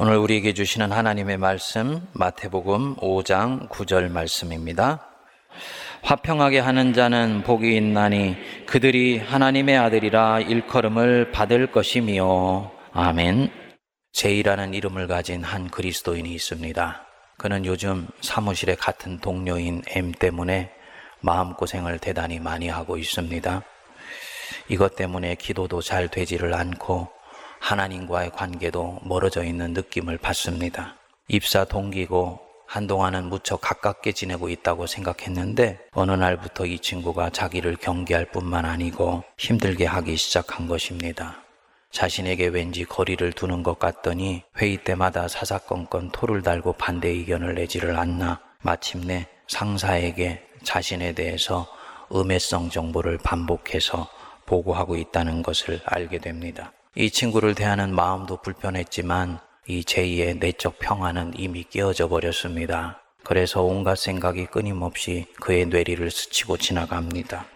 오늘 우리에게 주시는 하나님의 말씀 마태복음 5장 9절 말씀입니다. 화평하게 하는 자는 복이 있나니 그들이 하나님의 아들이라 일컬음을 받을 것이며 아멘. 제이라는 이름을 가진 한 그리스도인이 있습니다. 그는 요즘 사무실에 같은 동료인 M 때문에 마음고생을 대단히 많이 하고 있습니다. 이것 때문에 기도도 잘 되지를 않고 하나님과의 관계도 멀어져 있는 느낌을 받습니다. 입사 동기고 한동안은 무척 가깝게 지내고 있다고 생각했는데 어느 날부터 이 친구가 자기를 경계할 뿐만 아니고 힘들게 하기 시작한 것입니다. 자신에게 왠지 거리를 두는 것 같더니 회의 때마다 사사건건 토를 달고 반대 의견을 내지를 않나 마침내 상사에게 자신에 대해서 음해성 정보를 반복해서 보고하고 있다는 것을 알게 됩니다. 이 친구를 대하는 마음도 불편했지만 이 제2의 내적 평화는 이미 깨어져 버렸습니다. 그래서 온갖 생각이 끊임없이 그의 뇌리를 스치고 지나갑니다.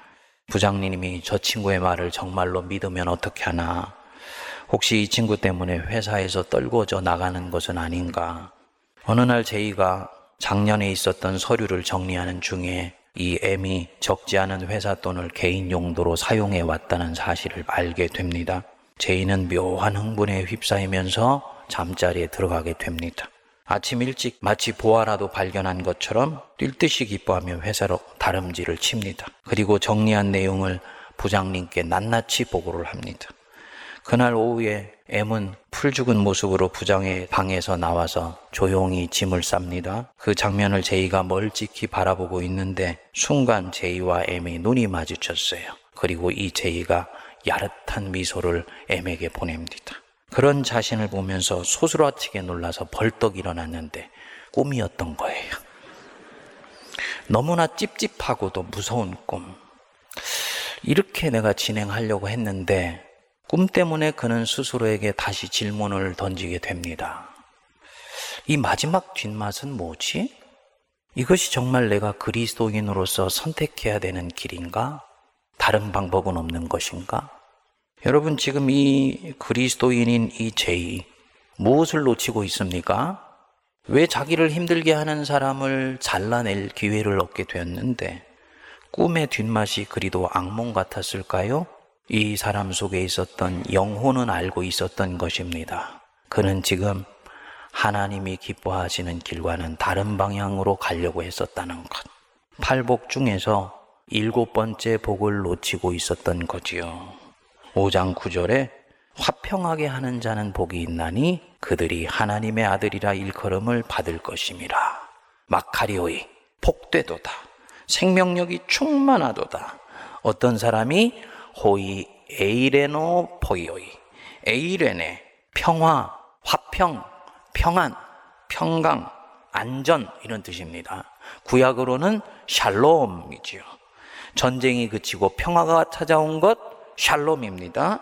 부장님이 저 친구의 말을 정말로 믿으면 어떻게 하나? 혹시 이 친구 때문에 회사에서 떨궈져 나가는 것은 아닌가? 어느 날 제이가 작년에 있었던 서류를 정리하는 중에 이 M이 적지 않은 회사 돈을 개인 용도로 사용해 왔다는 사실을 알게 됩니다. 제이는 묘한 흥분에 휩싸이면서 잠자리에 들어가게 됩니다. 아침 일찍 마치 보아라도 발견한 것처럼 뛸 듯이 기뻐하며 회사로 다름질을 칩니다. 그리고 정리한 내용을 부장님께 낱낱이 보고를 합니다. 그날 오후에 M은 풀 죽은 모습으로 부장의 방에서 나와서 조용히 짐을 쌉니다. 그 장면을 제이가 멀찍이 바라보고 있는데 순간 제이와 M이 눈이 마주쳤어요. 그리고 이 제이가 야릇한 미소를 M에게 보냅니다. 그런 자신을 보면서 소스라치게 놀라서 벌떡 일어났는데 꿈이었던 거예요. 너무나 찝찝하고도 무서운 꿈. 이렇게 내가 진행하려고 했는데 꿈 때문에 그는 스스로에게 다시 질문을 던지게 됩니다. 이 마지막 뒷맛은 뭐지? 이것이 정말 내가 그리스도인으로서 선택해야 되는 길인가? 다른 방법은 없는 것인가? 여러분, 지금 이 그리스도인인 이 제이, 무엇을 놓치고 있습니까? 왜 자기를 힘들게 하는 사람을 잘라낼 기회를 얻게 되었는데, 꿈의 뒷맛이 그리도 악몽 같았을까요? 이 사람 속에 있었던 영혼은 알고 있었던 것입니다. 그는 지금 하나님이 기뻐하시는 길과는 다른 방향으로 가려고 했었다는 것. 팔복 중에서 일곱 번째 복을 놓치고 있었던 거지요. 5장 9절에 화평하게 하는 자는 복이 있나니 그들이 하나님의 아들이라 일컬음을 받을 것임이라. 마카리오이 복되도다. 생명력이 충만하도다. 어떤 사람이 호이 에이레노 포이오이 에이레네 평화, 화평, 평안, 평강, 안전 이런 뜻입니다. 구약으로는 샬롬이지요. 전쟁이 그치고 평화가 찾아온 것 샬롬입니다.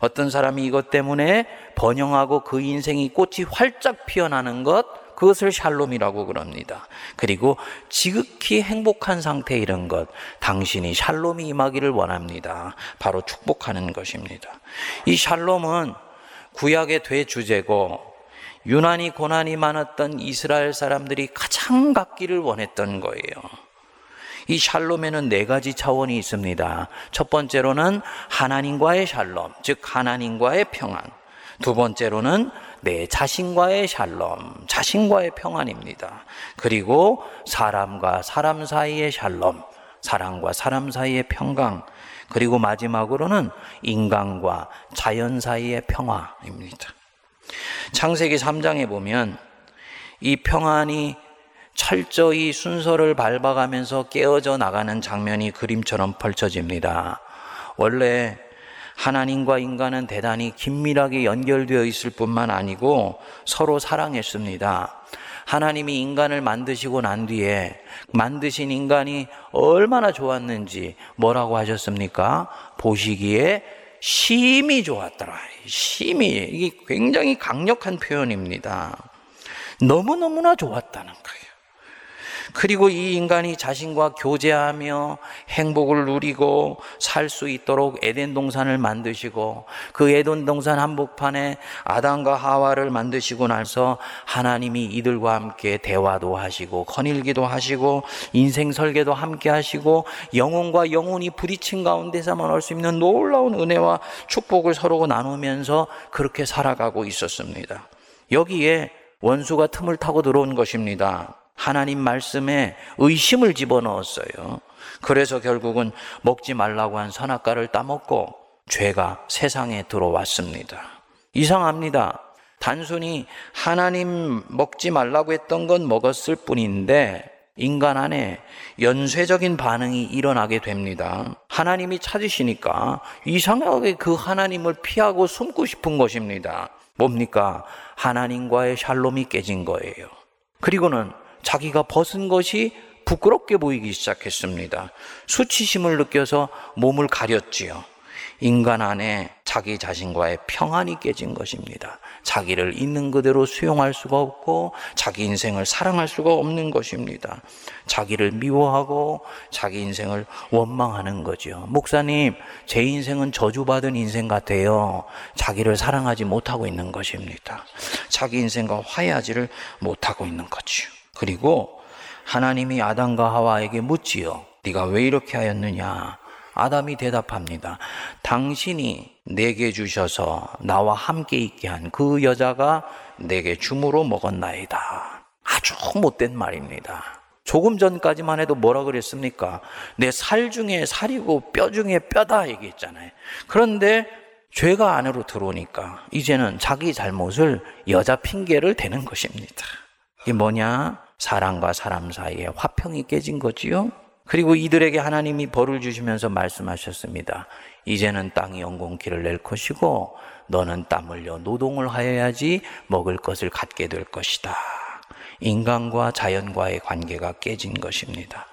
어떤 사람이 이것 때문에 번영하고 그 인생이 꽃이 활짝 피어나는 것 그것을 샬롬이라고 그럽니다. 그리고 지극히 행복한 상태 이런 것 당신이 샬롬이 임하기를 원합니다. 바로 축복하는 것입니다. 이 샬롬은 구약의 대주제고 유난히 고난이 많았던 이스라엘 사람들이 가장 갖기를 원했던 거예요. 이 샬롬에는 네 가지 차원이 있습니다. 첫 번째로는 하나님과의 샬롬, 즉 하나님과의 평안. 두 번째로는 내 자신과의 샬롬, 자신과의 평안입니다. 그리고 사람과 사람 사이의 샬롬, 사람과 사람 사이의 평강, 그리고 마지막으로는 인간과 자연 사이의 평화입니다. 창세기 3장에 보면 이 평안이 철저히 순서를 밟아가면서 깨어져 나가는 장면이 그림처럼 펼쳐집니다. 원래 하나님과 인간은 대단히 긴밀하게 연결되어 있을 뿐만 아니고 서로 사랑했습니다. 하나님이 인간을 만드시고 난 뒤에 만드신 인간이 얼마나 좋았는지 뭐라고 하셨습니까? 보시기에 심히 좋았더라. 심히. 이게 굉장히 강력한 표현입니다. 너무너무나 좋았다는 거예요. 그리고 이 인간이 자신과 교제하며 행복을 누리고 살 수 있도록 에덴 동산을 만드시고 그 에덴 동산 한복판에 아담과 하와를 만드시고 나서 하나님이 이들과 함께 대화도 하시고 거닐기도 하시고 인생 설계도 함께 하시고 영혼과 영혼이 부딪힌 가운데서만 할수 있는 놀라운 은혜와 축복을 서로 나누면서 그렇게 살아가고 있었습니다. 여기에 원수가 틈을 타고 들어온 것입니다. 하나님 말씀에 의심을 집어넣었어요. 그래서 결국은 먹지 말라고 한 선악과를 따먹고 죄가 세상에 들어왔습니다. 이상합니다. 단순히 하나님 먹지 말라고 했던 건 먹었을 뿐인데 인간 안에 연쇄적인 반응이 일어나게 됩니다. 하나님이 찾으시니까 이상하게 그 하나님을 피하고 숨고 싶은 것입니다. 뭡니까? 하나님과의 샬롬이 깨진 거예요. 그리고는 자기가 벗은 것이 부끄럽게 보이기 시작했습니다. 수치심을 느껴서 몸을 가렸지요. 인간 안에 자기 자신과의 평안이 깨진 것입니다. 자기를 있는 그대로 수용할 수가 없고 자기 인생을 사랑할 수가 없는 것입니다. 자기를 미워하고 자기 인생을 원망하는 거죠. 목사님, 제 인생은 저주받은 인생 같아요. 자기를 사랑하지 못하고 있는 것입니다. 자기 인생과 화해하지를 못하고 있는 거지요. 그리고 하나님이 아담과 하와에게 묻지요. 네가 왜 이렇게 하였느냐? 아담이 대답합니다. 당신이 내게 주셔서 나와 함께 있게 한 그 여자가 내게 주으로 먹었나이다. 아주 못된 말입니다. 조금 전까지만 해도 뭐라 그랬습니까? 내 살 중에 살이고 뼈 중에 뼈다 얘기했잖아요. 그런데 죄가 안으로 들어오니까 이제는 자기 잘못을 여자 핑계를 대는 것입니다. 이게 뭐냐? 사람과 사람 사이에 화평이 깨진 거지요. 그리고 이들에게 하나님이 벌을 주시면서 말씀하셨습니다. 이제는 땅이 영공기를 낼 것이고 너는 땀 흘려 노동을 하여야지 먹을 것을 갖게 될 것이다. 인간과 자연과의 관계가 깨진 것입니다.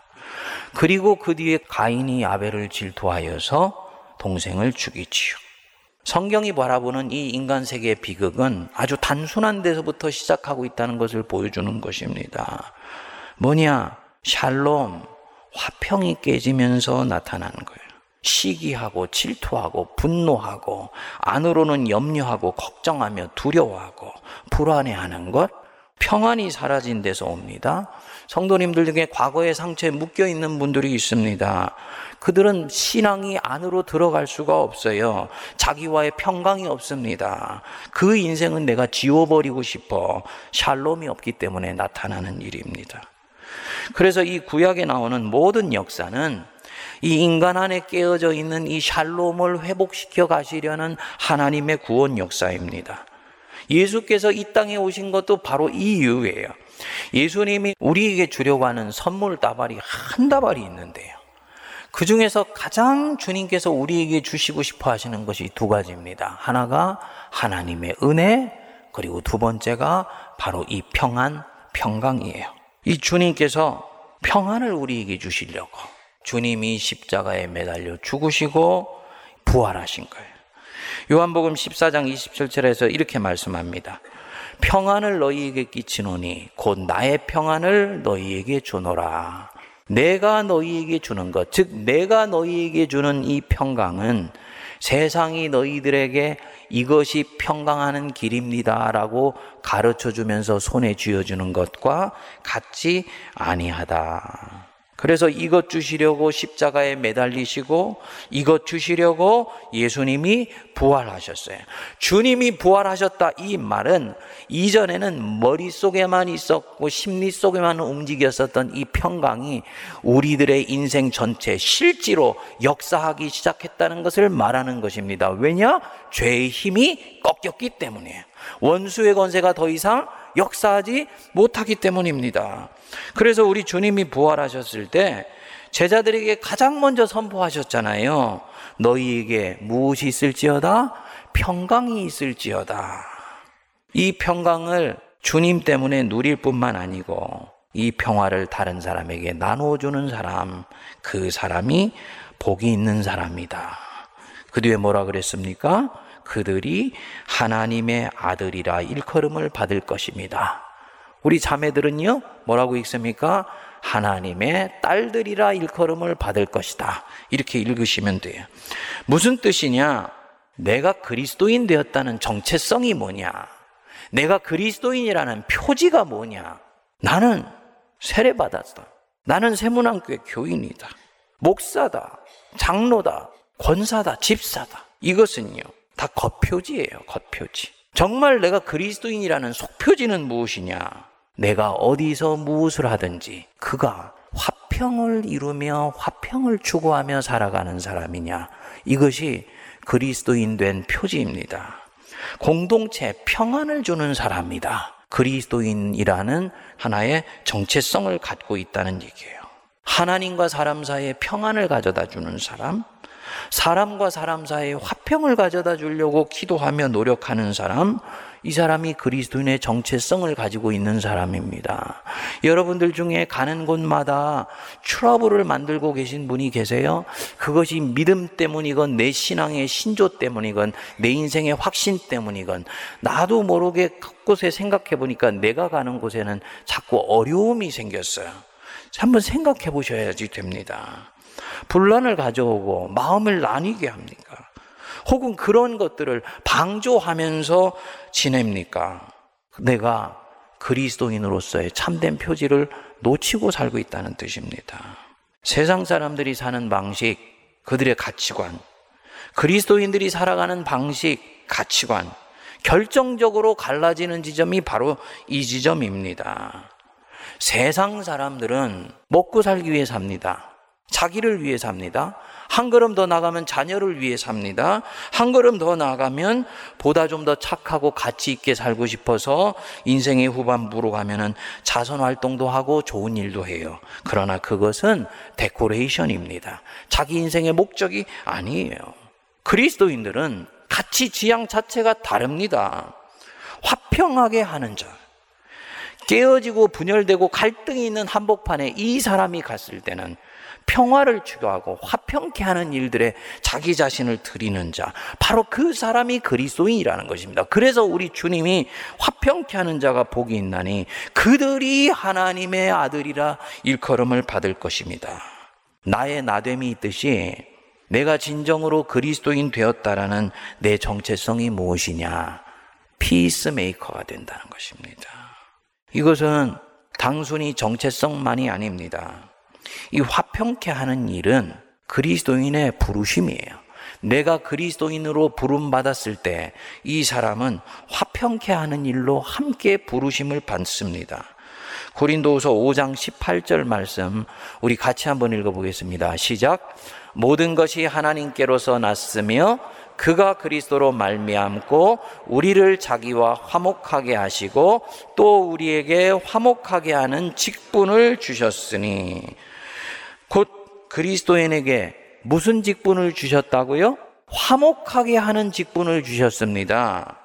그리고 그 뒤에 가인이 아벨을 질투하여서 동생을 죽이지요. 성경이 바라보는 이 인간 세계의 비극은 아주 단순한 데서부터 시작하고 있다는 것을 보여주는 것입니다. 뭐냐? 샬롬, 화평이 깨지면서 나타나는 거예요. 시기하고 질투하고 분노하고 안으로는 염려하고 걱정하며 두려워하고 불안해하는 것 평안이 사라진 데서 옵니다. 성도님들 중에 과거의 상처에 묶여 있는 분들이 있습니다. 그들은 신앙이 안으로 들어갈 수가 없어요. 자기와의 평강이 없습니다. 그 인생은 내가 지워버리고 싶어. 샬롬이 없기 때문에 나타나는 일입니다. 그래서 이 구약에 나오는 모든 역사는 이 인간 안에 깨어져 있는 이 샬롬을 회복시켜 가시려는 하나님의 구원 역사입니다. 예수께서 이 땅에 오신 것도 바로 이 이유예요. 예수님이 우리에게 주려고 하는 선물 다발이 한 다발이 있는데요. 그 중에서 가장 주님께서 우리에게 주시고 싶어 하시는 것이 두 가지입니다. 하나가 하나님의 은혜, 그리고 두 번째가 바로 이 평안, 평강이에요. 이 주님께서 평안을 우리에게 주시려고 주님이 십자가에 매달려 죽으시고 부활하신 거예요. 요한복음 14장 27절에서 이렇게 말씀합니다. 평안을 너희에게 끼치노니 곧 나의 평안을 너희에게 주노라. 내가 너희에게 주는 것, 즉 내가 너희에게 주는 이 평강은 세상이 너희들에게 이것이 평강하는 길입니다라고 가르쳐 주면서 손에 쥐어 주는 것과 같이 아니하다. 그래서 이것 주시려고 십자가에 매달리시고 이것 주시려고 예수님이 부활하셨어요. 주님이 부활하셨다 이 말은 이전에는 머릿속에만 있었고 심리 속에만 움직였었던 이 평강이 우리들의 인생 전체 실제로 역사하기 시작했다는 것을 말하는 것입니다. 왜냐? 죄의 힘이 꺾였기 때문이에요. 원수의 권세가 더 이상 역사하지 못하기 때문입니다. 그래서 우리 주님이 부활하셨을 때 제자들에게 가장 먼저 선포하셨잖아요. 너희에게 무엇이 있을지어다? 평강이 있을지어다. 이 평강을 주님 때문에 누릴 뿐만 아니고 이 평화를 다른 사람에게 나눠주는 사람, 그 사람이 복이 있는 사람이다. 그 뒤에 뭐라 그랬습니까? 그들이 하나님의 아들이라 일컬음을 받을 것입니다. 우리 자매들은요, 뭐라고 읽습니까? 하나님의 딸들이라 일컬음을 받을 것이다. 이렇게 읽으시면 돼요. 무슨 뜻이냐? 내가 그리스도인 되었다는 정체성이 뭐냐? 내가 그리스도인이라는 표지가 뭐냐? 나는 세례받았다. 나는 세문안교회 교인이다. 목사다. 장로다. 권사다. 집사다. 이것은요. 다 겉표지예요. 겉표지. 정말 내가 그리스도인이라는 속표지는 무엇이냐? 내가 어디서 무엇을 하든지 그가 화평을 이루며 화평을 추구하며 살아가는 사람이냐? 이것이 그리스도인 된 표지입니다. 공동체 평안을 주는 사람이다. 그리스도인이라는 하나의 정체성을 갖고 있다는 얘기예요. 하나님과 사람 사이에 평안을 가져다 주는 사람, 사람과 사람 사이에 화평을 가져다 주려고 기도하며 노력하는 사람, 이 사람이 그리스도인의 정체성을 가지고 있는 사람입니다. 여러분들 중에 가는 곳마다 트러블을 만들고 계신 분이 계세요? 그것이 믿음 때문이건 내 신앙의 신조 때문이건 내 인생의 확신 때문이건 나도 모르게 곳곳에 생각해 보니까 내가 가는 곳에는 자꾸 어려움이 생겼어요. 한번 생각해 보셔야지 됩니다. 분란을 가져오고 마음을 나뉘게 합니까? 혹은 그런 것들을 방조하면서 지냅니까? 내가 그리스도인으로서의 참된 표지를 놓치고 살고 있다는 뜻입니다. 세상 사람들이 사는 방식, 그들의 가치관, 그리스도인들이 살아가는 방식, 가치관, 결정적으로 갈라지는 지점이 바로 이 지점입니다. 세상 사람들은 먹고 살기 위해 삽니다. 자기를 위해 삽니다. 한 걸음 더 나가면 자녀를 위해 삽니다. 한 걸음 더 나가면 보다 좀 더 착하고 가치 있게 살고 싶어서 인생의 후반부로 가면은 자선 활동도 하고 좋은 일도 해요. 그러나 그것은 데코레이션입니다. 자기 인생의 목적이 아니에요. 그리스도인들은 가치 지향 자체가 다릅니다. 화평하게 하는 자. 깨어지고 분열되고 갈등이 있는 한복판에 이 사람이 갔을 때는 평화를 추구하고 화평케 하는 일들에 자기 자신을 드리는 자, 바로 그 사람이 그리스도인이라는 것입니다. 그래서 우리 주님이 화평케 하는 자가 복이 있나니 그들이 하나님의 아들이라 일컬음을 받을 것입니다. 나의 나됨이 있듯이 내가 진정으로 그리스도인 되었다라는 내 정체성이 무엇이냐? 피스메이커가 된다는 것입니다. 이것은 단순히 정체성만이 아닙니다. 이 화평케 하는 일은 그리스도인의 부르심이에요. 내가 그리스도인으로 부름 받았을 때 이 사람은 화평케 하는 일로 함께 부르심을 받습니다. 고린도후서 5장 18절 말씀 우리 같이 한번 읽어 보겠습니다. 시작. 모든 것이 하나님께로서 났으며 그가 그리스도로 말미암고 우리를 자기와 화목하게 하시고 또 우리에게 화목하게 하는 직분을 주셨으니 곧 그리스도인에게 무슨 직분을 주셨다고요? 화목하게 하는 직분을 주셨습니다.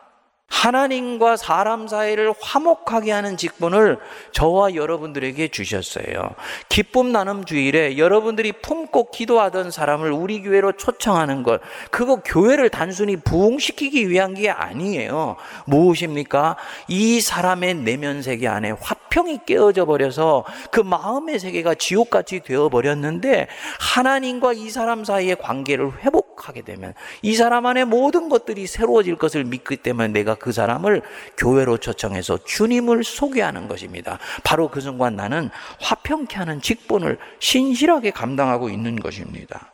하나님과 사람 사이를 화목하게 하는 직분을 저와 여러분들에게 주셨어요. 기쁨 나눔 주일에 여러분들이 품고 기도하던 사람을 우리 교회로 초청하는 것, 그거 교회를 단순히 부흥시키기 위한 게 아니에요. 무엇입니까? 이 사람의 내면 세계 안에 화평이 깨어져 버려서 그 마음의 세계가 지옥같이 되어 버렸는데 하나님과 이 사람 사이의 관계를 회복 하게 되면 이 사람 안에 모든 것들이 새로워질 것을 믿기 때문에 내가 그 사람을 교회로 초청해서 주님을 소개하는 것입니다. 바로 그 순간 나는 화평케 하는 직분을 신실하게 감당하고 있는 것입니다.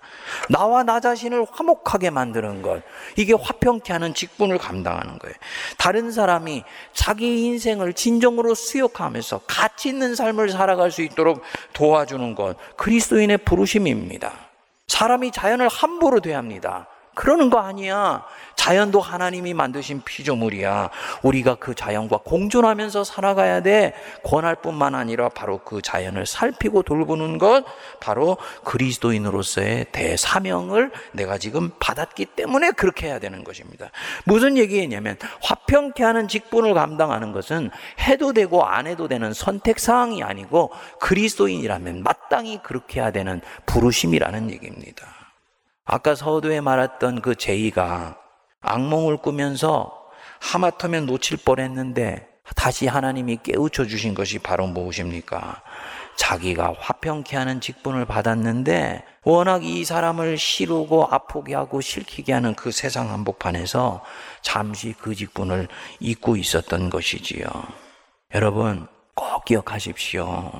나와 나 자신을 화목하게 만드는 것. 이게 화평케 하는 직분을 감당하는 거예요. 다른 사람이 자기 인생을 진정으로 수욕하면서 가치 있는 삶을 살아갈 수 있도록 도와주는 것. 그리스도인의 부르심입니다. 사람이 자연을 함부로 대합니다. 그러는 거 아니야. 자연도 하나님이 만드신 피조물이야. 우리가 그 자연과 공존하면서 살아가야 돼. 권할 뿐만 아니라 바로 그 자연을 살피고 돌보는 것, 바로 그리스도인으로서의 대사명을 내가 지금 받았기 때문에 그렇게 해야 되는 것입니다. 무슨 얘기냐면, 화평케 하는 직분을 감당하는 것은 해도 되고 안 해도 되는 선택사항이 아니고 그리스도인이라면 마땅히 그렇게 해야 되는 부르심이라는 얘기입니다. 아까 서두에 말했던 그 제이가 악몽을 꾸면서 하마터면 놓칠 뻔했는데 다시 하나님이 깨우쳐 주신 것이 바로 무엇입니까? 자기가 화평케 하는 직분을 받았는데 워낙 이 사람을 시르고 아프게 하고 실키게 하는 그 세상 한복판에서 잠시 그 직분을 잊고 있었던 것이지요. 여러분 꼭 기억하십시오.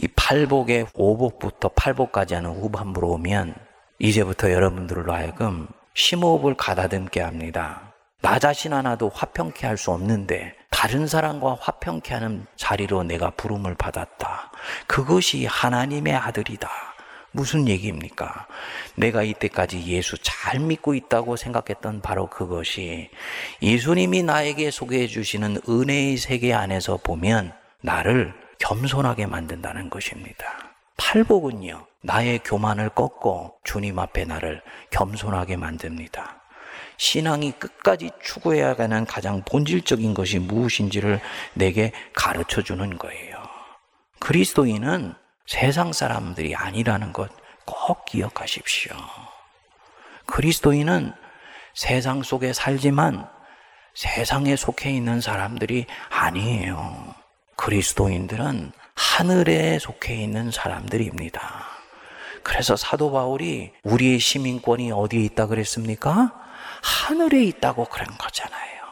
이 팔복의 오복부터 팔복까지 하는 후반부로 오면 이제부터 여러분들로 하여금 심호흡을 가다듬게 합니다. 나 자신 하나도 화평케 할 수 없는데 다른 사람과 화평케 하는 자리로 내가 부름을 받았다. 그것이 하나님의 아들이다. 무슨 얘기입니까? 내가 이때까지 예수 잘 믿고 있다고 생각했던 바로 그것이 예수님이 나에게 소개해 주시는 은혜의 세계 안에서 보면 나를 겸손하게 만든다는 것입니다. 팔복은요, 나의 교만을 꺾고 주님 앞에 나를 겸손하게 만듭니다. 신앙이 끝까지 추구해야 하는 가장 본질적인 것이 무엇인지를 내게 가르쳐 주는 거예요. 그리스도인은 세상 사람들이 아니라는 것 꼭 기억하십시오. 그리스도인은 세상 속에 살지만 세상에 속해 있는 사람들이 아니에요. 그리스도인들은 하늘에 속해 있는 사람들입니다. 그래서 사도 바울이 우리의 시민권이 어디에 있다 그랬습니까? 하늘에 있다고 그런 거잖아요.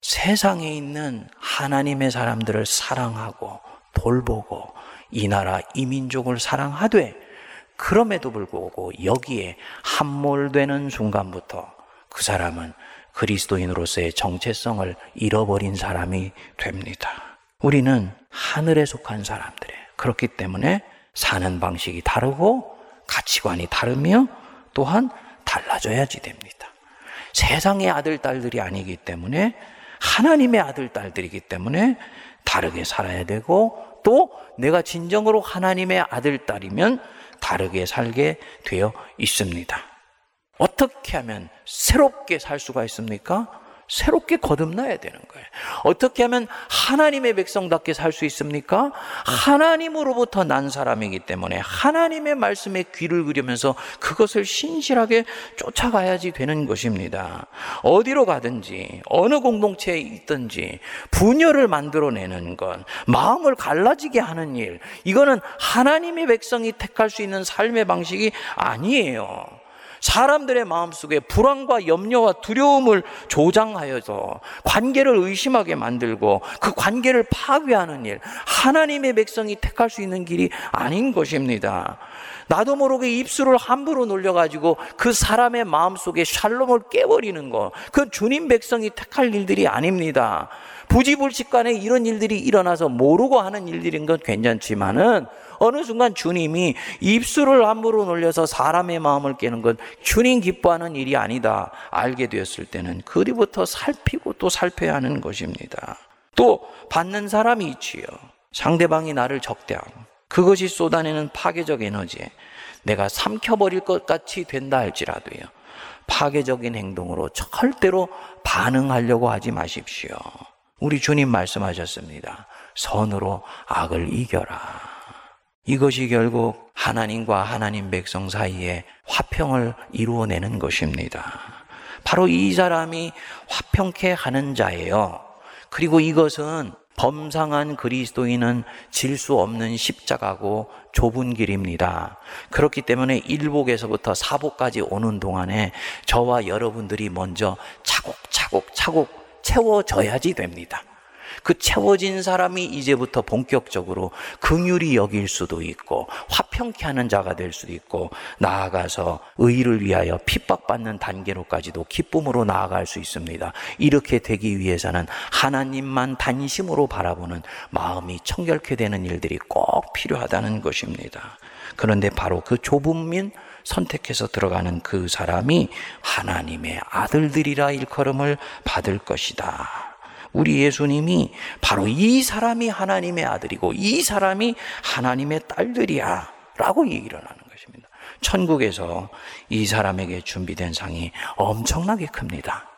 세상에 있는 하나님의 사람들을 사랑하고 돌보고 이 나라 이 민족을 사랑하되 그럼에도 불구하고 여기에 함몰되는 순간부터 그 사람은 그리스도인으로서의 정체성을 잃어버린 사람이 됩니다. 우리는 하늘에 속한 사람들에 그렇기 때문에 사는 방식이 다르고 가치관이 다르며 또한 달라져야지 됩니다. 세상의 아들, 딸들이 아니기 때문에 하나님의 아들, 딸들이기 때문에 다르게 살아야 되고 또 내가 진정으로 하나님의 아들, 딸이면 다르게 살게 되어 있습니다. 어떻게 하면 새롭게 살 수가 있습니까? 새롭게 거듭나야 되는 거예요. 어떻게 하면 하나님의 백성답게 살 수 있습니까? 하나님으로부터 난 사람이기 때문에 하나님의 말씀에 귀를 기르면서 그것을 신실하게 쫓아가야지 되는 것입니다. 어디로 가든지 어느 공동체에 있든지 분열을 만들어내는 것, 마음을 갈라지게 하는 일, 이거는 하나님의 백성이 택할 수 있는 삶의 방식이 아니에요. 사람들의 마음속에 불안과 염려와 두려움을 조장하여서 관계를 의심하게 만들고 그 관계를 파괴하는 일, 하나님의 백성이 택할 수 있는 길이 아닌 것입니다. 나도 모르게 입술을 함부로 놀려가지고 그 사람의 마음속에 샬롬을 깨버리는 거, 그 주님 백성이 택할 일들이 아닙니다. 부지불식간에 이런 일들이 일어나서 모르고 하는 일들인 건 괜찮지만은 어느 순간 주님이 입술을 함부로 놀려서 사람의 마음을 깨는 건 주님 기뻐하는 일이 아니다. 알게 되었을 때는 그 뒤부터 살피고 또 살펴야 하는 것입니다. 또 받는 사람이 있지요. 상대방이 나를 적대하고 그것이 쏟아내는 파괴적 에너지에 내가 삼켜버릴 것 같이 된다 할지라도요. 파괴적인 행동으로 절대로 반응하려고 하지 마십시오. 우리 주님 말씀하셨습니다. 선으로 악을 이겨라. 이것이 결국 하나님과 하나님 백성 사이에 화평을 이루어내는 것입니다. 바로 이 사람이 화평케 하는 자예요. 그리고 이것은 범상한 그리스도인은 질 수 없는 십자가고 좁은 길입니다. 그렇기 때문에 일복에서부터 사복까지 오는 동안에 저와 여러분들이 먼저 차곡차곡 차곡 채워져야지 됩니다. 그 채워진 사람이 이제부터 본격적으로 긍휼히 여길 수도 있고 화평케 하는 자가 될 수도 있고 나아가서 의를 위하여 핍박받는 단계로까지도 기쁨으로 나아갈 수 있습니다. 이렇게 되기 위해서는 하나님만 단심으로 바라보는 마음이 청결케 되는 일들이 꼭 필요하다는 것입니다. 그런데 바로 그 좁은 민 선택해서 들어가는 그 사람이 하나님의 아들들이라 일컬음을 받을 것이다. 우리 예수님이 바로 이 사람이 하나님의 아들이고 이 사람이 하나님의 딸들이야. 라고 얘기를 하는 것입니다. 천국에서 이 사람에게 준비된 상이 엄청나게 큽니다.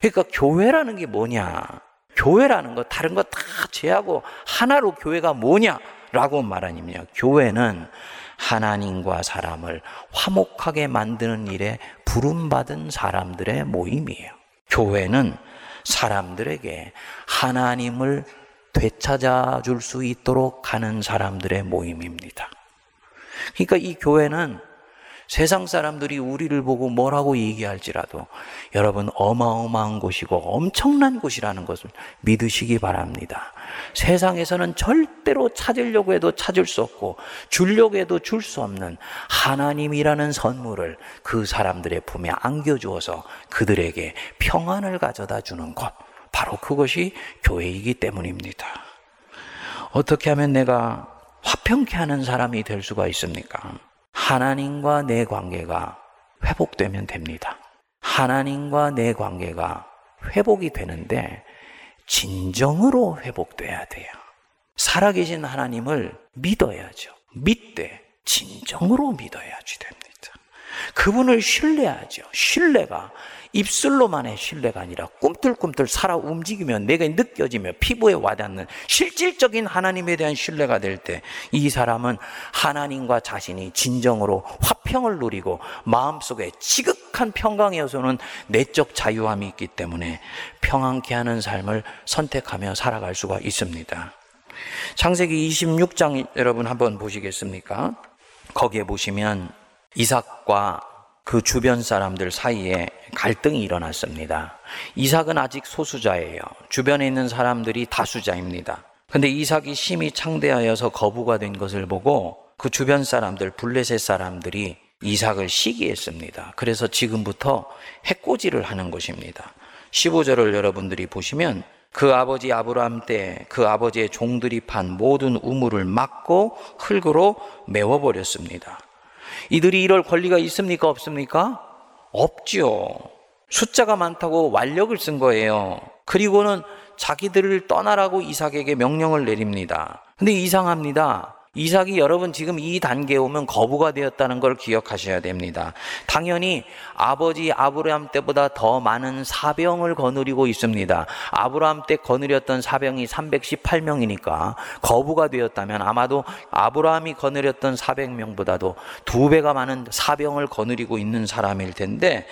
그러니까 교회라는 게 뭐냐? 교회라는 거 다른 거 다 제하고 하나로 교회가 뭐냐라고 말하냐면요. 교회는 하나님과 사람을 화목하게 만드는 일에 부름받은 사람들의 모임이에요. 교회는 사람들에게 하나님을 되찾아 줄 수 있도록 가는 사람들의 모임입니다. 그러니까 이 교회는 세상 사람들이 우리를 보고 뭐라고 얘기할지라도 여러분 어마어마한 곳이고 엄청난 곳이라는 것을 믿으시기 바랍니다. 세상에서는 절대로 찾으려고 해도 찾을 수 없고 주려고 해도 줄 수 없는 하나님이라는 선물을 그 사람들의 품에 안겨주어서 그들에게 평안을 가져다 주는 것. 바로 그것이 교회이기 때문입니다. 어떻게 하면 내가 화평케 하는 사람이 될 수가 있습니까? 하나님과 내 관계가 회복되면 됩니다. 하나님과 내 관계가 회복이 되는데 진정으로 회복돼야 돼요. 살아계신 하나님을 믿어야죠. 믿되 진정으로 믿어야지 됩니다. 그분을 신뢰하죠. 신뢰가 입술로만의 신뢰가 아니라 꿈틀꿈틀 살아 움직이면 내가 느껴지며 피부에 와닿는 실질적인 하나님에 대한 신뢰가 될 때 이 사람은 하나님과 자신이 진정으로 화평을 누리고 마음속에 지극한 평강이어서는 내적 자유함이 있기 때문에 평안케 하는 삶을 선택하며 살아갈 수가 있습니다. 창세기 26장 여러분 한번 보시겠습니까? 거기에 보시면 이삭과 그 주변 사람들 사이에 갈등이 일어났습니다. 이삭은 아직 소수자예요. 주변에 있는 사람들이 다수자입니다. 근데 이삭이 심히 창대하여서 거부가 된 것을 보고 그 주변 사람들, 블레셋 사람들이 이삭을 시기했습니다. 그래서 지금부터 해코지를 하는 것입니다. 15절을 여러분들이 보시면 그 아버지 아브라함 때 그 아버지의 종들이 판 모든 우물을 막고 흙으로 메워버렸습니다. 이들이 이럴 권리가 있습니까? 없습니까? 없지요. 숫자가 많다고 완력을 쓴 거예요. 그리고는 자기들을 떠나라고 이삭에게 명령을 내립니다. 근데 이상합니다. 이삭이 여러분 지금 이 단계에 오면 거부가 되었다는 걸 기억하셔야 됩니다. 당연히 아버지 아브라함 때보다 더 많은 사병을 거느리고 있습니다. 아브라함 때 거느렸던 사병이 318명이니까 거부가 되었다면 아마도 아브라함이 거느렸던 400명보다도 두 배가 많은 사병을 거느리고 있는 사람일 텐데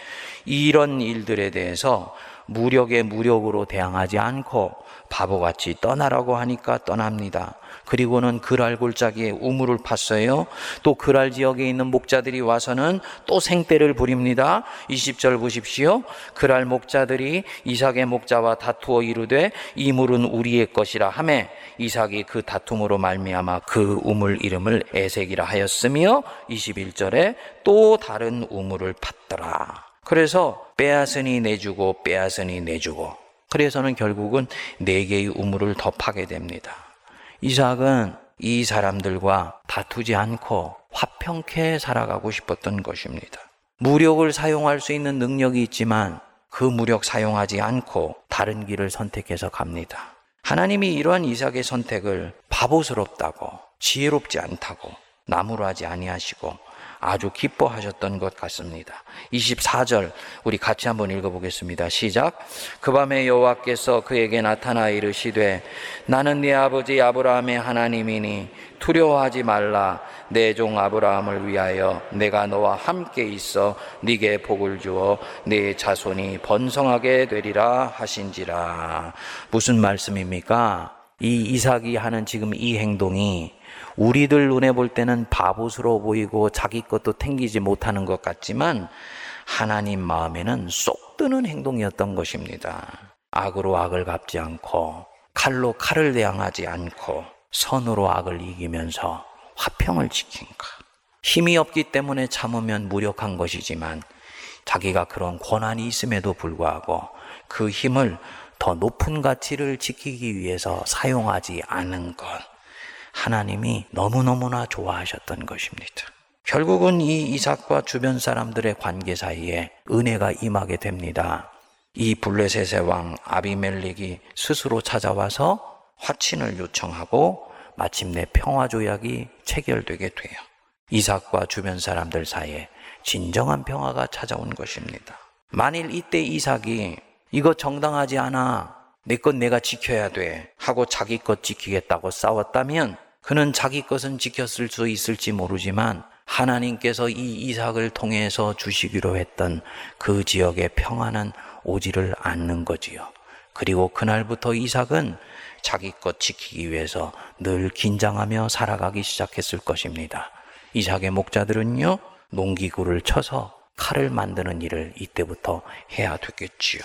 이런 일들에 대해서 무력에 무력으로 대항하지 않고 바보같이 떠나라고 하니까 떠납니다. 그리고는 그랄 골짜기에 우물을 팠어요. 또 그랄 지역에 있는 목자들이 와서는 또 생떼를 부립니다. 20절 보십시오. 그랄 목자들이 이삭의 목자와 다투어 이르되 이 물은 우리의 것이라 하매 이삭이 그 다툼으로 말미암아 그 우물 이름을 에색이라 하였으며 21절에 또 다른 우물을 팠더라. 그래서 빼앗으니 내주고 빼앗으니 내주고 그래서는 결국은 네 개의 우물을 더 파게 됩니다. 이삭은 이 사람들과 다투지 않고 화평케 살아가고 싶었던 것입니다. 무력을 사용할 수 있는 능력이 있지만 그 무력 사용하지 않고 다른 길을 선택해서 갑니다. 하나님이 이러한 이삭의 선택을 바보스럽다고 지혜롭지 않다고 나무로 하지 아니하시고 아주 기뻐하셨던 것 같습니다. 24절 우리 같이 한번 읽어보겠습니다. 시작. 그 밤에 여호와께서 그에게 나타나 이르시되 나는 네 아버지 아브라함의 하나님이니 두려워하지 말라 내 종 아브라함을 위하여 내가 너와 함께 있어 네게 복을 주어 네 자손이 번성하게 되리라 하신지라. 무슨 말씀입니까? 이 이삭이 하는 지금 이 행동이 우리들 눈에 볼 때는 바보스러워 보이고 자기 것도 챙기지 못하는 것 같지만 하나님 마음에는 쏙 드는 행동이었던 것입니다. 악으로 악을 갚지 않고 칼로 칼을 대항하지 않고 선으로 악을 이기면서 화평을 지킨 것. 힘이 없기 때문에 참으면 무력한 것이지만 자기가 그런 권한이 있음에도 불구하고 그 힘을 더 높은 가치를 지키기 위해서 사용하지 않은 것. 하나님이 너무너무나 좋아하셨던 것입니다. 결국은 이 이삭과 주변 사람들의 관계 사이에 은혜가 임하게 됩니다. 이 블레셋의 왕 아비멜렉이 스스로 찾아와서 화친을 요청하고 마침내 평화 조약이 체결되게 돼요. 이삭과 주변 사람들 사이에 진정한 평화가 찾아온 것입니다. 만일 이때 이삭이 이거 정당하지 않아. 내 것 내가 지켜야 돼. 하고 자기 것 지키겠다고 싸웠다면 그는 자기 것은 지켰을 수 있을지 모르지만 하나님께서 이 이삭을 통해서 주시기로 했던 그 지역의 평안은 오지를 않는 거지요. 그리고 그날부터 이삭은 자기 것 지키기 위해서 늘 긴장하며 살아가기 시작했을 것입니다. 이삭의 목자들은요, 농기구를 쳐서 칼을 만드는 일을 이때부터 해야 됐겠지요.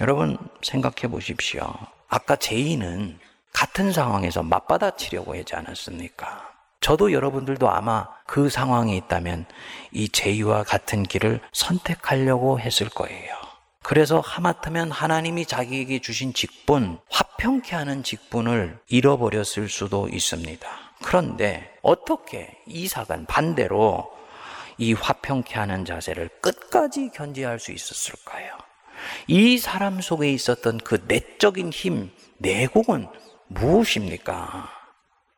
여러분 생각해 보십시오. 아까 제이는 같은 상황에서 맞받아치려고 하지 않았습니까? 저도 여러분들도 아마 그 상황에 있다면 이 제이와 같은 길을 선택하려고 했을 거예요. 그래서 하마터면 하나님이 자기에게 주신 직분, 화평케 하는 직분을 잃어버렸을 수도 있습니다. 그런데 어떻게 이삭은 반대로 이 화평케 하는 자세를 끝까지 견지할 수 있었을까요? 이 사람 속에 있었던 그 내적인 힘, 내공은 무엇입니까?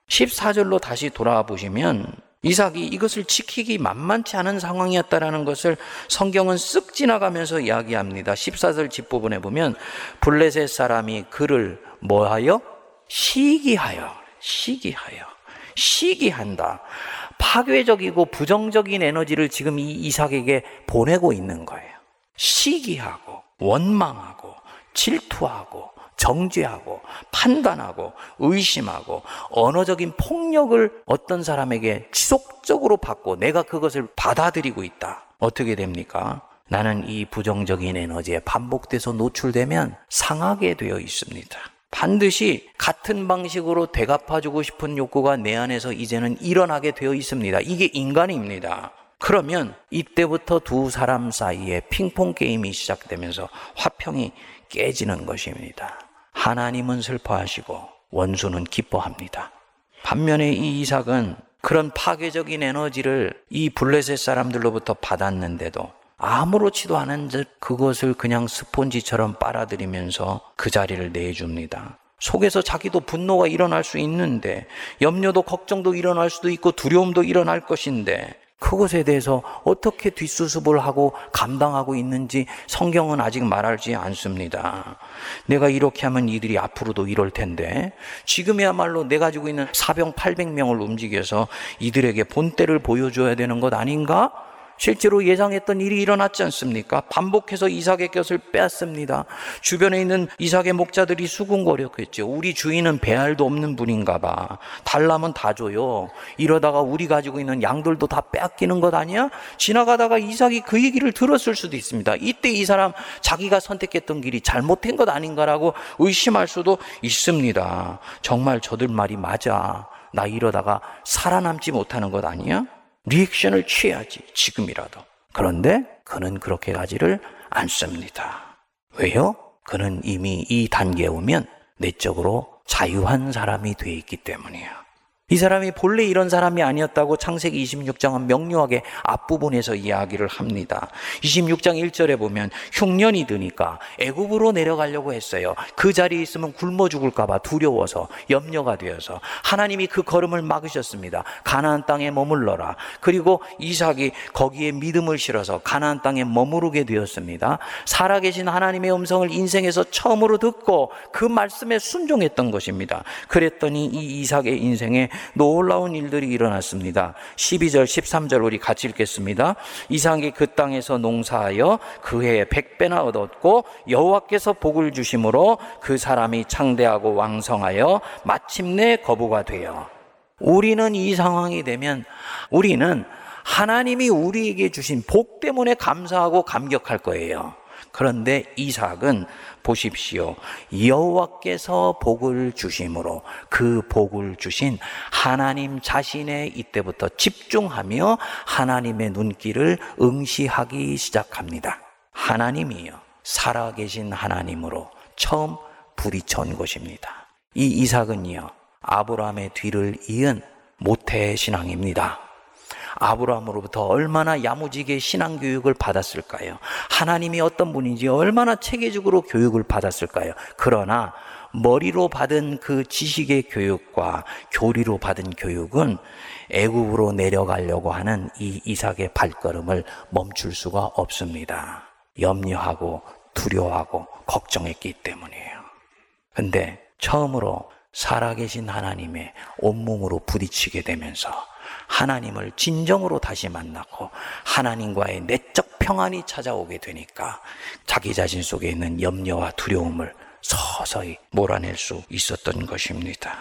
14절로 다시 돌아와 보시면 이삭이 이것을 지키기 만만치 않은 상황이었다라는 것을 성경은 쓱 지나가면서 이야기합니다. 14절 뒷부분에 보면 블레셋 사람이 그를 뭐하여? 시기하여, 시기하여, 시기한다. 파괴적이고 부정적인 에너지를 지금 이 이삭에게 보내고 있는 거예요. 시기하고, 원망하고, 질투하고, 정죄하고 판단하고 의심하고 언어적인 폭력을 어떤 사람에게 지속적으로 받고 내가 그것을 받아들이고 있다. 어떻게 됩니까? 나는 이 부정적인 에너지에 반복돼서 노출되면 상하게 되어 있습니다. 반드시 같은 방식으로 대갚아주고 싶은 욕구가 내 안에서 이제는 일어나게 되어 있습니다. 이게 인간입니다. 그러면 이때부터 두 사람 사이에 핑퐁 게임이 시작되면서 화평이 깨지는 것입니다. 하나님은 슬퍼하시고 원수는 기뻐합니다. 반면에 이 이삭은 그런 파괴적인 에너지를 이 블레셋 사람들로부터 받았는데도 아무렇지도 않은 듯 그것을 그냥 스폰지처럼 빨아들이면서 그 자리를 내줍니다. 속에서 자기도 분노가 일어날 수 있는데 염려도 걱정도 일어날 수도 있고 두려움도 일어날 것인데 그것에 대해서 어떻게 뒷수습을 하고 감당하고 있는지 성경은 아직 말하지 않습니다. 내가 이렇게 하면 이들이 앞으로도 이럴 텐데 지금이야말로 내 가지고 있는 사병 800명을 움직여서 이들에게 본때를 보여줘야 되는 것 아닌가? 실제로 예상했던 일이 일어났지 않습니까? 반복해서 이삭의 것을 빼앗습니다. 주변에 있는 이삭의 목자들이 수군거렸겠죠. 우리 주인은 배알도 없는 분인가 봐. 달라면 다 줘요. 이러다가 우리 가지고 있는 양들도 다 빼앗기는 것 아니야? 지나가다가 이삭이 그 얘기를 들었을 수도 있습니다. 이때 이 사람 자기가 선택했던 길이 잘못된 것 아닌가라고 의심할 수도 있습니다. 정말 저들 말이 맞아. 나 이러다가 살아남지 못하는 것 아니야? 리액션을 취해야지, 지금이라도. 그런데 그는 그렇게 가지를 않습니다. 왜요? 그는 이미 이 단계에 오면 내적으로 자유한 사람이 돼 있기 때문이에요. 이 사람이 본래 이런 사람이 아니었다고 창세기 26장은 명료하게 앞부분에서 이야기를 합니다. 26장 1절에 보면 흉년이 드니까 애굽으로 내려가려고 했어요. 그 자리에 있으면 굶어 죽을까 봐 두려워서 염려가 되어서 하나님이 그 걸음을 막으셨습니다. 가나안 땅에 머물러라. 그리고 이삭이 거기에 믿음을 실어서 가나안 땅에 머무르게 되었습니다. 살아계신 하나님의 음성을 인생에서 처음으로 듣고 그 말씀에 순종했던 것입니다. 그랬더니 이 이삭의 인생에 놀라운 일들이 일어났습니다. 12절, 13절 우리 같이 읽겠습니다. 이삭이 그 땅에서 농사하여 그 해에 백배나 얻었고 여호와께서 복을 주심으로 그 사람이 창대하고 왕성하여 마침내 거부가 되어 우리는 이 상황이 되면 우리는 하나님이 우리에게 주신 복 때문에 감사하고 감격할 거예요. 그런데 이삭은 보십시오. 여호와께서 복을 주심으로 그 복을 주신 하나님 자신의 이때부터 집중하며 하나님의 눈길을 응시하기 시작합니다. 하나님이요. 살아계신 하나님으로 처음 부딪혀온 것입니다. 이 이삭은요. 아브라함의 뒤를 이은 모태 신앙입니다. 아브라함으로부터 얼마나 야무지게 신앙 교육을 받았을까요? 하나님이 어떤 분인지 얼마나 체계적으로 교육을 받았을까요? 그러나 머리로 받은 그 지식의 교육과 교리로 받은 교육은 애굽으로 내려가려고 하는 이 이삭의 발걸음을 멈출 수가 없습니다. 염려하고 두려워하고 걱정했기 때문이에요. 근데 처음으로 살아계신 하나님의 온몸으로 부딪히게 되면서 하나님을 진정으로 다시 만나고 하나님과의 내적 평안이 찾아오게 되니까 자기 자신 속에 있는 염려와 두려움을 서서히 몰아낼 수 있었던 것입니다.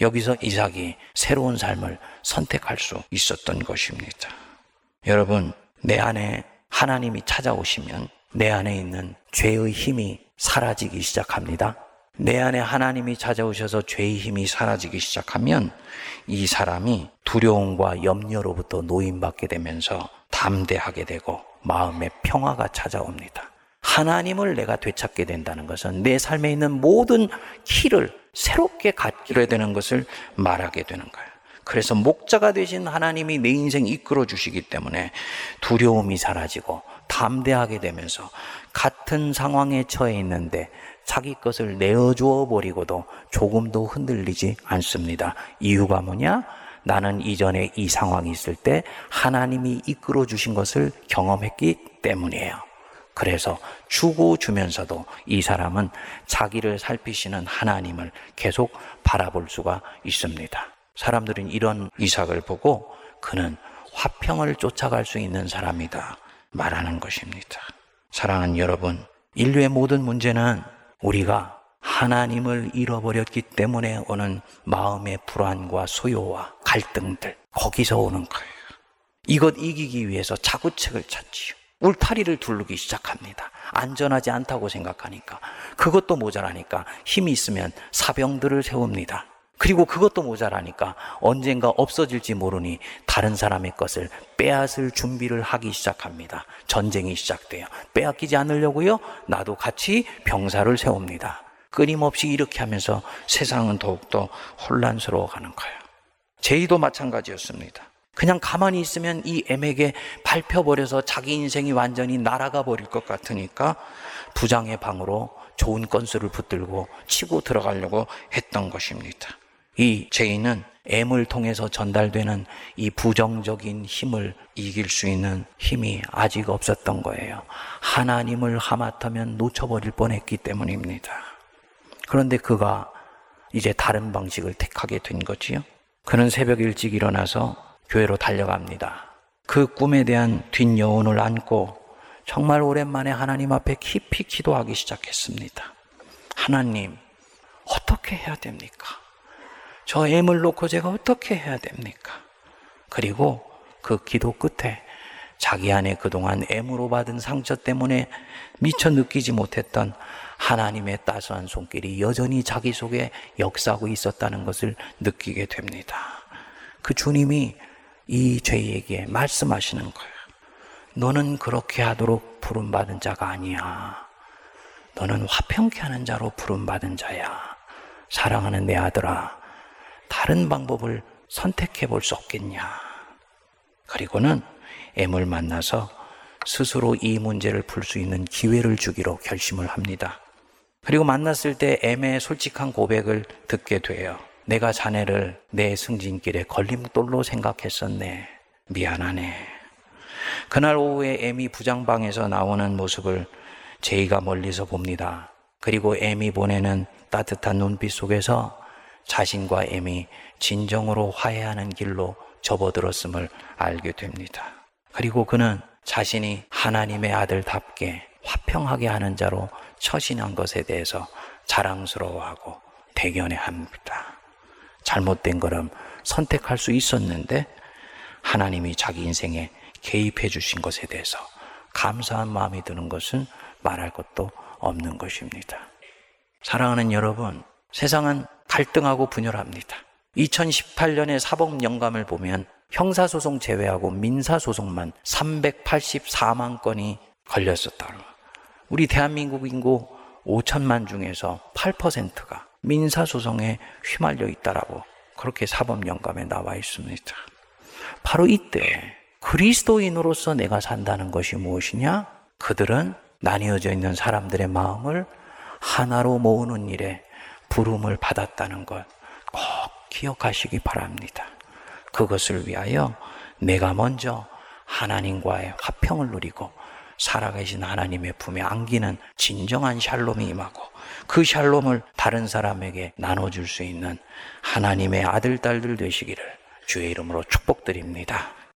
여기서 이삭이 새로운 삶을 선택할 수 있었던 것입니다. 여러분, 내 안에 하나님이 찾아오시면 내 안에 있는 죄의 힘이 사라지기 시작합니다. 내 안에 하나님이 찾아오셔서 죄의 힘이 사라지기 시작하면 이 사람이 두려움과 염려로부터 노인받게 되면서 담대하게 되고 마음의 평화가 찾아옵니다. 하나님을 내가 되찾게 된다는 것은 내 삶에 있는 모든 키를 새롭게 갖기로 되는 것을 말하게 되는 거예요. 그래서 목자가 되신 하나님이 내 인생 이끌어 주시기 때문에 두려움이 사라지고 담대하게 되면서 같은 상황에 처해 있는데 자기 것을 내어주어 버리고도 조금도 흔들리지 않습니다. 이유가 뭐냐? 나는 이전에 이 상황이 있을 때 하나님이 이끌어 주신 것을 경험했기 때문이에요. 그래서 주고 주면서도 이 사람은 자기를 살피시는 하나님을 계속 바라볼 수가 있습니다. 사람들은 이런 이삭을 보고 그는 화평을 쫓아갈 수 있는 사람이다 말하는 것입니다. 사랑하는 여러분, 인류의 모든 문제는 우리가 하나님을 잃어버렸기 때문에 오는 마음의 불안과 소요와 갈등들, 거기서 오는 거예요. 이것 이기기 위해서 자구책을 찾지요. 울타리를 두르기 시작합니다. 안전하지 않다고 생각하니까. 그것도 모자라니까 힘이 있으면 사병들을 세웁니다. 그리고 그것도 모자라니까 언젠가 없어질지 모르니 다른 사람의 것을 빼앗을 준비를 하기 시작합니다. 전쟁이 시작돼요. 빼앗기지 않으려고요? 나도 같이 병사를 세웁니다. 끊임없이 이렇게 하면서 세상은 더욱더 혼란스러워 가는 거예요. 제이도 마찬가지였습니다. 그냥 가만히 있으면 이 M에게 밟혀버려서 자기 인생이 완전히 날아가 버릴 것 같으니까 부장의 방으로 좋은 건수를 붙들고 치고 들어가려고 했던 것입니다. 이 제인은 M을 통해서 전달되는 이 부정적인 힘을 이길 수 있는 힘이 아직 없었던 거예요. 하나님을 하마터면 놓쳐버릴 뻔했기 때문입니다. 그런데 그가 이제 다른 방식을 택하게 된 거지요. 그는 새벽 일찍 일어나서 교회로 달려갑니다. 그 꿈에 대한 뒷여운을 안고 정말 오랜만에 하나님 앞에 깊이 기도하기 시작했습니다. 하나님, 어떻게 해야 됩니까? 저 애물 놓고 제가 어떻게 해야 됩니까? 그리고 그 기도 끝에 자기 안에 그동안 애무로 받은 상처 때문에 미처 느끼지 못했던 하나님의 따스한 손길이 여전히 자기 속에 역사하고 있었다는 것을 느끼게 됩니다. 그 주님이 이 죄에게 말씀하시는 거예요. 너는 그렇게 하도록 부름받은 자가 아니야. 너는 화평케 하는 자로 부름받은 자야. 사랑하는 내 아들아, 다른 방법을 선택해 볼 수 없겠냐. 그리고는 M을 만나서 스스로 이 문제를 풀 수 있는 기회를 주기로 결심을 합니다. 그리고 만났을 때 M의 솔직한 고백을 듣게 돼요. 내가 자네를 내 승진길에 걸림돌로 생각했었네. 미안하네. 그날 오후에 M이 부장방에서 나오는 모습을 제이가 멀리서 봅니다. 그리고 M이 보내는 따뜻한 눈빛 속에서 자신과 M이 진정으로 화해하는 길로 접어들었음을 알게 됩니다. 그리고 그는 자신이 하나님의 아들답게 화평하게 하는 자로 처신한 것에 대해서 자랑스러워하고 대견해 합니다. 잘못된 거름 선택할 수 있었는데 하나님이 자기 인생에 개입해 주신 것에 대해서 감사한 마음이 드는 것은 말할 것도 없는 것입니다. 사랑하는 여러분, 세상은 갈등하고 분열합니다. 2018년의 사법 영감을 보면 형사소송 제외하고 민사소송만 384만 건이 걸렸었다. 우리 대한민국 인구 5천만 중에서 8%가 민사소송에 휘말려 있다라고 그렇게 사법 영감에 나와 있습니다. 바로 이때 그리스도인으로서 내가 산다는 것이 무엇이냐? 그들은 나뉘어져 있는 사람들의 마음을 하나로 모으는 일에 부름을 받았다는 것꼭 기억하시기 바랍니다. 그것을 위하여 내가 먼저 하나님과의 화평을 누리고 살아계신 하나님의 품에 안기는 진정한 샬롬이 임하고 그 샬롬을 다른 사람에게 나눠줄 수 있는 하나님의 아들, 딸들 되시기를 주의 이름으로 축복드립니다.